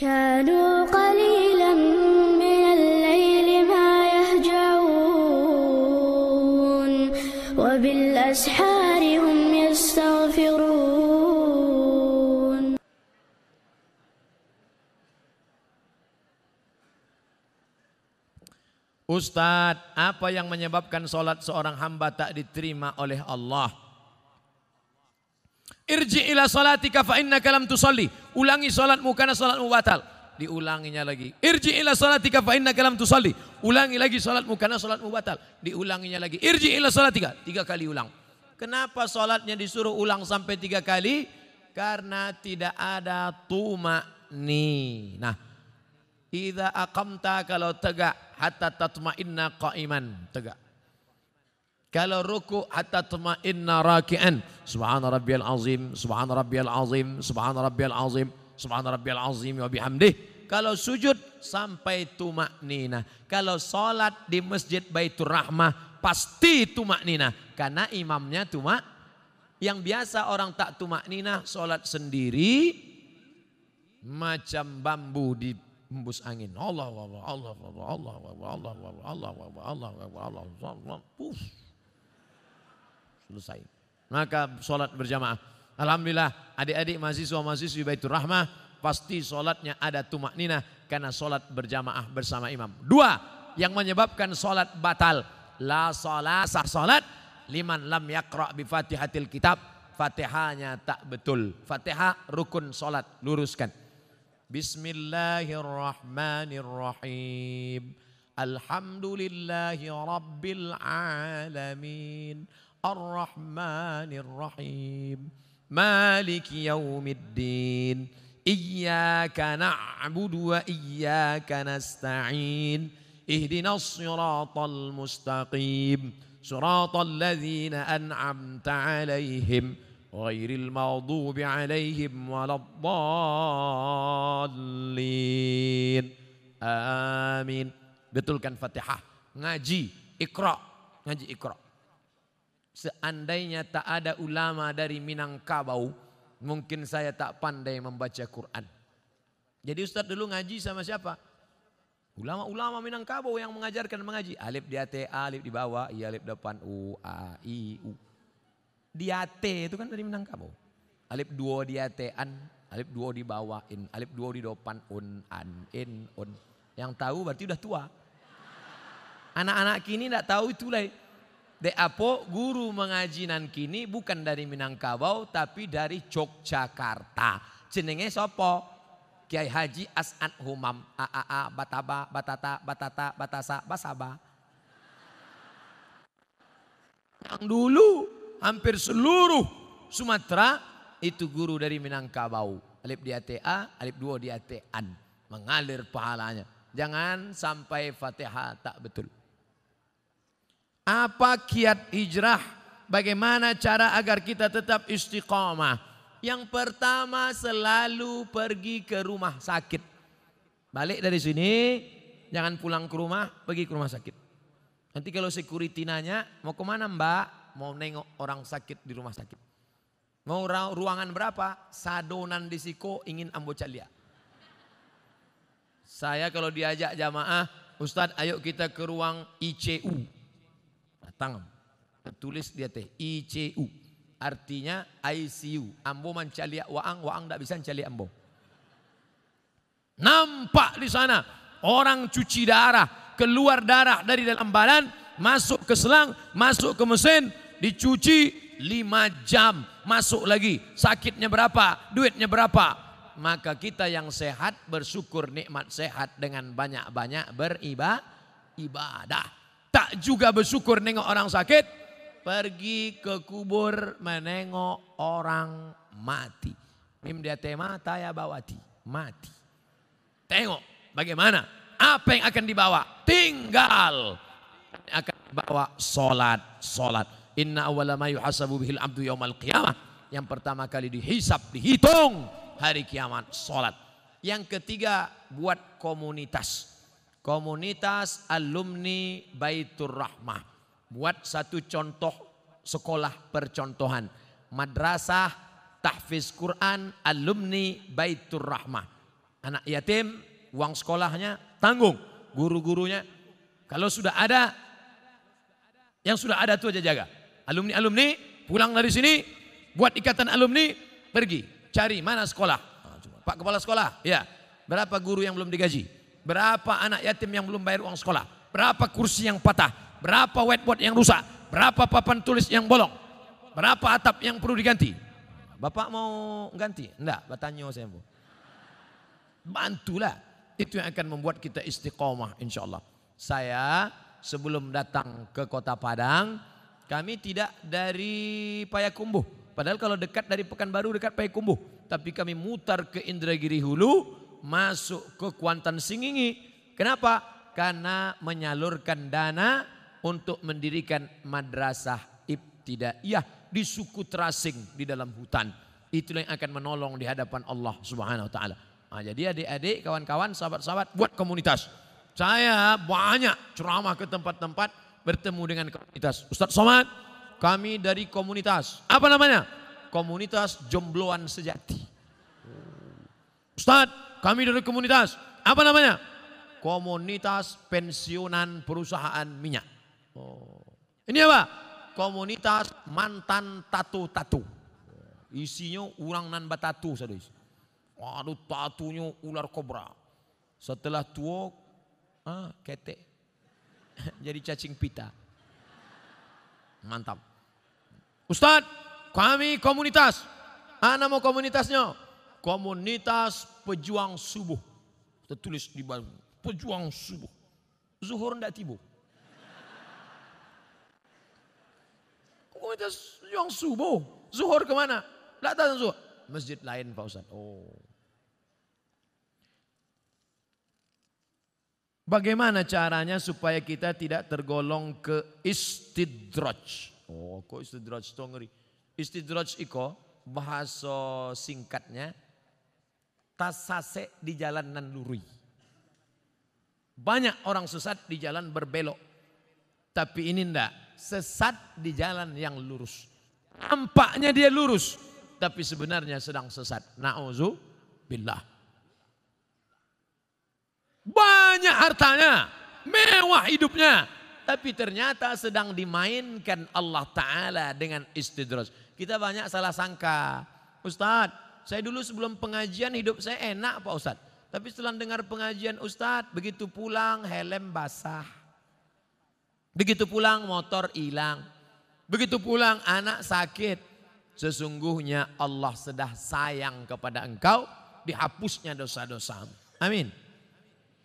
كانوا قليلا من الليل ما يهجعون وبالأسحار هم يستغفرون Ustadz, apa yang menyebabkan sholat seorang hamba tak diterima oleh Allah? Irji ila salatika fa innaka lam tusalli. Ulangi salatmu karena salatmu batal. Diulanginya lagi. Irji ila salatika fa innaka lam tusalli. Ulangi lagi salatmu karena salatmu batal. Diulanginya lagi. Irji ila salatika. Tiga kali ulang. Kenapa salatnya disuruh ulang sampai tiga kali? Karena tidak ada tuma ni. Nah, Idza aqamta kalau tegak hatta tatma'inna qa'iman tegak. Kalau ruku hatta tatma'inna raki'an. Subhana rabbiyal azim, subhana rabbiyal azim, subhana rabbiyal azim, subhana rabbiyal azim wa bihamdih. Kalau sujud sampai tumaknina. Kalau salat di Masjid Baitur Rahmah pasti tumaknina karena imamnya tumak yang biasa orang tak tumaknina salat sendiri macam bambu di hembus angin. Allah Allah Allah Allah Allah Allah Allah Allah Allah Allah Allah Puff. Selesai. Maka sholat berjamaah. Alhamdulillah adik-adik mahasiswa-mahasiswi Baitur Rahmah pasti sholatnya ada tumak nina karena sholat berjamaah bersama imam. Dua yang menyebabkan sholat batal. La sholat sah sholat liman lam yakra bi fatihatil kitab. Fatihahnya tak betul. Fatihah rukun sholat luruskan. Bismillahirrahmanirrahim. Alhamdulillahi rabbil alamin. الرحمن الرحيم. مالك يوم الدين. إياك نعبد وإياك نستعين. اهدنا الصراط المستقيم. صراط الذين أنعمت عليهم غير المغضوب عليهم ولا الضالين. آمين. Betulkan Fatihah. Ngaji اقرأ ngaji اقرأ seandainya tak ada ulama dari Minangkabau mungkin saya tak pandai membaca Quran jadi Ustaz dulu ngaji sama siapa ulama-ulama Minangkabau yang mengajarkan mengaji alif di atas alif di bawah i alif depan u a i u di AT itu kan dari Minangkabau. Alif dua di AT an, alif dua di bawah in, alif dua di depan un, an, in, un. Yang tahu berarti udah tua. Anak-anak kini tidak tahu itu lah. De apo guru mengajinan kini bukan dari Minangkabau tapi dari Yogyakarta. Jenenge sopo? Kiai Haji As'ad Humam. A a a bataba batata batata batasa basaba. Yang dulu hampir seluruh Sumatera itu guru dari Minangkabau. Alif di ATA, alif dua di ATAN. Mengalir pahalanya. Jangan sampai fatihah tak betul. Apa kiat hijrah? Bagaimana cara agar kita tetap istiqamah? Yang pertama selalu pergi ke rumah sakit. Balik dari sini, jangan pulang ke rumah, pergi ke rumah sakit. Nanti kalau security nanya, mau ke mana mbak? Mau nengok orang sakit di rumah sakit. Mau ruangan berapa? Sadonan di Siko ingin ambo calia. Saya kalau diajak jamaah, Ustadz ayo kita ke ruang ICU. Datang. Tulis dia teh ICU. Artinya ICU. Ambo mencaliak waang, waang tidak bisa mencaliak ambo. Nampak di sana orang cuci darah, keluar darah dari dalam badan, masuk ke selang, masuk ke mesin, dicuci lima jam, masuk lagi. Sakitnya berapa? Duitnya berapa? Maka kita yang sehat bersyukur nikmat sehat dengan banyak-banyak beribadah. Tak juga bersyukur nengok orang sakit, pergi ke kubur menengok orang mati. Mim dia tema taya bawati, mati. Tengok bagaimana, apa yang akan dibawa? Tinggal akan dibawa solat, solat. Inna awwala ma yuhasabu bihil abdu yaumal qiyamah. Yang pertama kali dihisap, dihitung hari kiamat, solat. Yang ketiga buat komunitas. Komunitas alumni Baitur Rahmah. Buat satu contoh sekolah percontohan. Madrasah tahfiz Quran alumni Baitur Rahmah. Anak yatim, uang sekolahnya tanggung. Guru-gurunya. Kalau sudah ada, yang sudah ada itu aja jaga. Alumni-alumni pulang dari sini, buat ikatan alumni, pergi. Cari mana sekolah. Ah. Pak Kepala Sekolah, ya. Berapa guru yang belum digaji? Berapa anak yatim yang belum bayar uang sekolah? Berapa kursi yang patah? Berapa whiteboard yang rusak? Berapa papan tulis yang bolong? Berapa atap yang perlu diganti? Bapak mau ganti? Enggak, bertanya saya mau. Bantulah. Itu yang akan membuat kita istiqomah insya Allah. Saya sebelum datang ke kota Padang, kami tidak dari Payakumbuh. Padahal kalau dekat dari Pekanbaru dekat Payakumbuh. Tapi kami mutar ke Indragiri Hulu, masuk ke Kuantan Singingi. Kenapa? Karena menyalurkan dana untuk mendirikan madrasah ibtidaiyah di suku terasing di dalam hutan. Itulah yang akan menolong di hadapan Allah Subhanahu wa taala. Nah, jadi adik-adik, kawan-kawan, sahabat-sahabat buat komunitas. Saya banyak ceramah ke tempat-tempat bertemu dengan komunitas. Ustadz Somad, kami dari komunitas. Apa namanya? Komunitas Jombloan Sejati. Ustadz, kami dari komunitas. Apa namanya? Komunitas Pensiunan Perusahaan Minyak. Oh. Ini apa? Komunitas mantan tatu-tatu. Isinya orang nan batatu sadis. Waduh tatunya ular kobra. Setelah tua, ah ketek. Jadi cacing pita. Mantap. Ustadz, kami komunitas. Ah, nama komunitasnya? Komunitas Pejuang Subuh. Kita tulis di bawah. Pejuang Subuh. Zuhur ndak tiba. Komunitas Pejuang Subuh. Zuhur ke mana? Nggak tahu zuhur. Masjid lain Pak Ustadz. Oh. Bagaimana caranya supaya kita tidak tergolong ke istidraj? Oh, kok istidraj itu ngeri. Istidraj iko bahasa singkatnya tasase di jalan nan lurui. Banyak orang sesat di jalan berbelok. Tapi ini ndak, sesat di jalan yang lurus. Nampaknya dia lurus, tapi sebenarnya sedang sesat. Nauzu billah. Banyak hartanya, mewah hidupnya, tapi ternyata sedang dimainkan Allah Ta'ala dengan istidraj. Kita banyak salah sangka. Ustadz, saya dulu sebelum pengajian hidup saya enak Pak Ustadz. Tapi setelah dengar pengajian Ustadz, begitu pulang helm basah. Begitu pulang motor hilang. Begitu pulang anak sakit. Sesungguhnya Allah sudah sayang kepada engkau, dihapusnya dosa-dosa. Amin.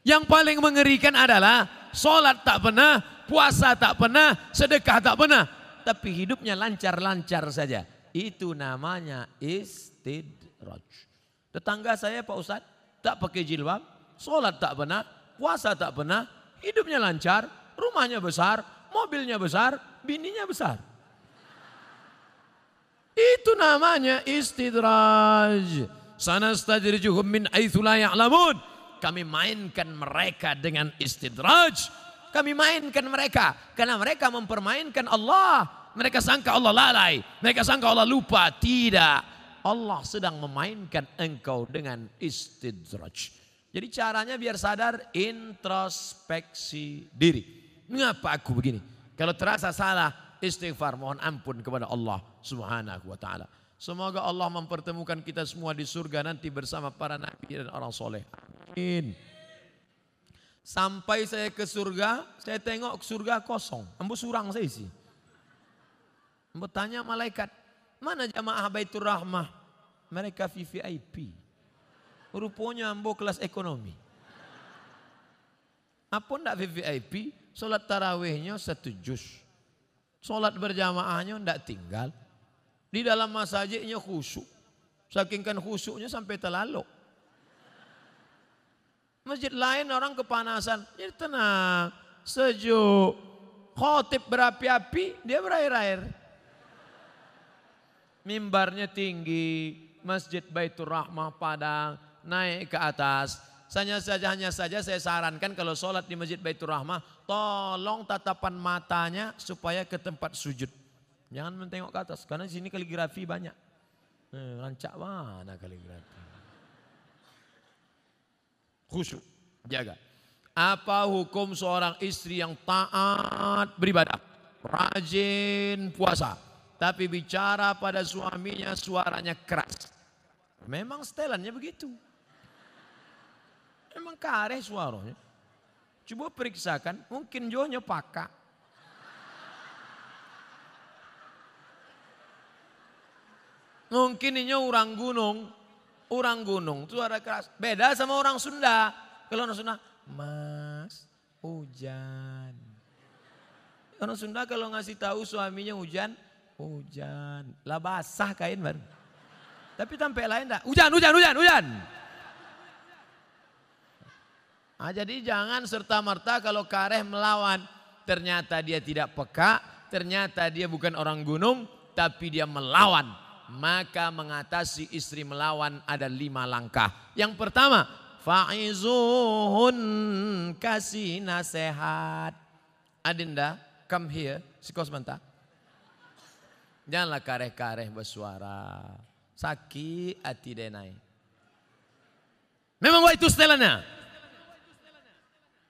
Yang paling mengerikan adalah sholat tak pernah, puasa tak pernah, sedekah tak pernah. Tapi hidupnya lancar-lancar saja. Itu namanya istidraj. Tetangga saya Pak Ustadz tak pakai jilbab, sholat tak pernah, puasa tak pernah, hidupnya lancar, rumahnya besar, mobilnya besar, bininya besar. Itu namanya istidraj. Sanastajrijuhum min aitsu la ya'lamun. Kami mainkan mereka dengan istidraj. Kami mainkan mereka karena mereka mempermainkan Allah. Mereka sangka Allah lalai, mereka sangka Allah lupa. Tidak. Allah sedang memainkan engkau dengan istidraj. Jadi caranya biar sadar introspeksi diri. Mengapa aku begini? Kalau terasa salah, istighfar mohon ampun kepada Allah Subhanahu wa taala. Semoga Allah mempertemukan kita semua di surga nanti bersama para nabi dan orang soleh. Amin. Sampai saya ke surga, saya tengok surga kosong. Ambo surang saya sih. Ambo tanya malaikat, mana jamaah Baitur Rahmah? Mereka VVIP. Rupanya ambo kelas ekonomi. Apa ndak VVIP? Sholat tarawihnya satu juz. Sholat berjamaahnya ndak tinggal. Di dalam masjidnya khusyuk. Saking kan khusyuknya sampai terlalu. Masjid lain orang kepanasan. Jadi tenang, sejuk. Khotib berapi-api, dia berair-air. Mimbarnya tinggi, Masjid Baitur Rahmah Padang, naik ke atas. Hanya saja, hanya saja saya sarankan kalau sholat di Masjid Baitur Rahmah, tolong tatapan matanya supaya ke tempat sujud. Jangan mentengok ke atas, karena di sini kaligrafi banyak. Eh, rancak mana kaligrafi. Khusyuk. Jaga. Apa hukum seorang istri yang taat beribadah? Rajin puasa. Tapi bicara pada suaminya suaranya keras. Memang setelannya begitu. Memang kareh suaranya. Coba periksakan, mungkin jonya pakak. Mungkin ini orang gunung, orang gunung suara keras. Beda sama orang Sunda. Kalau orang Sunda, Mas, hujan. Orang Sunda kalau ngasih tahu suaminya hujan, hujan. Lah basah kain baru. Tapi sampai lain enggak. Hujan, hujan, hujan, hujan. Nah, jadi jangan serta-merta kalau kareh melawan. Ternyata dia tidak peka, ternyata dia bukan orang gunung, tapi dia melawan. Maka mengatasi istri melawan ada lima langkah. Yang pertama, fa'izuhun kasih nasihat. Adinda, come here, sikos sebentar. Janganlah kareh-kareh bersuara. Sakit hati denai. Memang itu setelannya.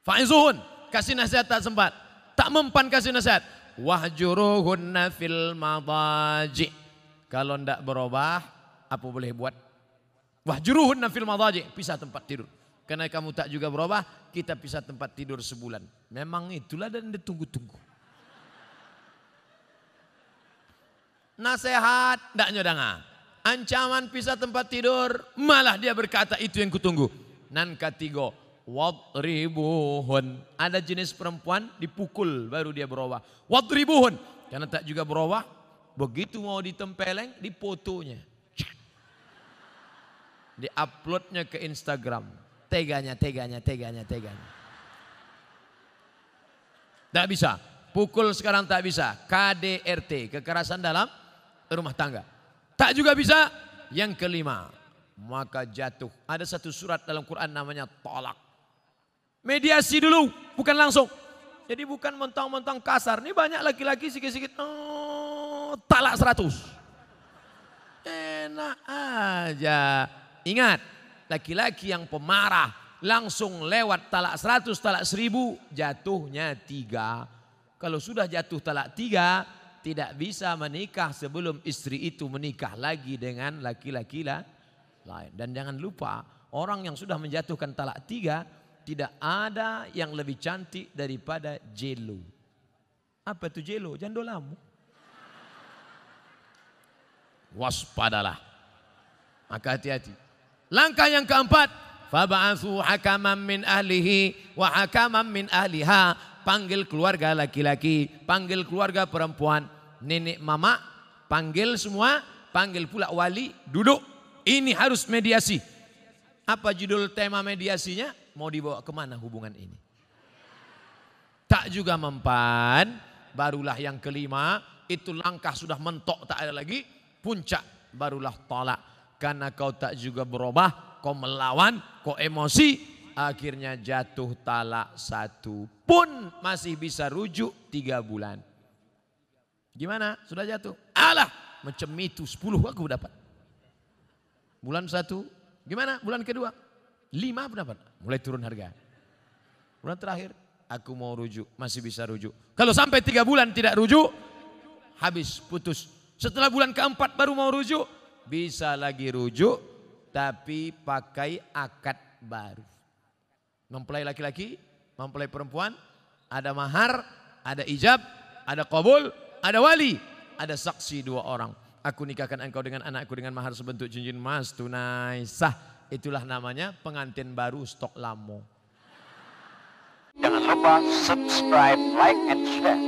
Fa'izuhun, kasih nasihat tak sempat. Tak mempan kasih nasihat. Wahjuruhunna fil madaji. Kalau ndak berubah, apa boleh buat? Wahjuruhunna fil madaji. Pisah tempat tidur. Karena kamu tak juga berubah, kita pisah tempat tidur sebulan. Memang itulah dan ditunggu-tunggu. Nasihat, ndak nyodanga. Ancaman pisah tempat tidur, malah dia berkata itu yang kutunggu. Nan ketiga, wadribuhun. Ada jenis perempuan dipukul baru dia berubah. Wadribuhun. Karena tak juga berubah, begitu mau ditempeleng, dipotonya. Diuploadnya ke Instagram. Teganya, teganya, teganya, teganya. Tak bisa. Pukul sekarang tak bisa. KDRT, kekerasan dalam rumah tangga. Tak juga bisa. Yang kelima, maka jatuh. Ada satu surat dalam Quran namanya tolak. Mediasi dulu, bukan langsung. Jadi bukan mentang-mentang kasar. Ini banyak laki-laki sikit-sikit, oh, talak seratus. Enak aja. Ingat, laki-laki yang pemarah langsung lewat talak seratus, talak seribu, jatuhnya tiga. Kalau sudah jatuh talak tiga, tidak bisa menikah sebelum istri itu menikah lagi dengan laki-laki lain. Dan jangan lupa, orang yang sudah menjatuhkan talak tiga, tidak ada yang lebih cantik daripada jelo. Apa itu jelo? Jandolamu. Waspadalah. Maka hati-hati. Langkah yang keempat, fab'atsu hakaman min ahlihi wa hakaman min ahliha. Panggil keluarga laki-laki, panggil keluarga perempuan, nenek mama, panggil semua, panggil pula wali, duduk. Ini harus mediasi. Apa judul tema mediasinya? Mau dibawa ke mana hubungan ini? Tak juga mempan, barulah yang kelima, itu langkah sudah mentok tak ada lagi, puncak barulah tolak. Karena kau tak juga berubah, kau melawan, kau emosi, akhirnya jatuh talak satu pun masih bisa rujuk tiga bulan. Gimana? Sudah jatuh? Alah, macam itu sepuluh aku dapat. Bulan satu, gimana? Bulan kedua, lima aku dapat. Mulai turun harga. Bulan terakhir, aku mau rujuk, masih bisa rujuk. Kalau sampai tiga bulan tidak rujuk, habis, putus. Setelah bulan keempat baru mau rujuk, bisa lagi rujuk, tapi pakai akad baru. Mempelai laki-laki, mempelai perempuan, ada mahar, ada ijab, ada kabul, ada wali, ada saksi dua orang. Aku nikahkan engkau dengan anakku dengan mahar sebentuk cincin emas tunai sah. Itulah namanya pengantin baru stok lamo. Jangan lupa subscribe, like, and share.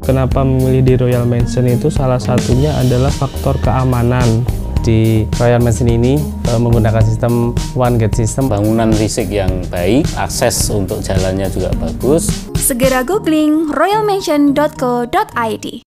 Kenapa memilih di Royal Mansion itu salah satunya adalah faktor keamanan. Di Royal Mansion ini eh, menggunakan sistem one gate system, bangunan risik yang baik, akses untuk jalannya juga bagus. Segera googling royalmansion.co.id.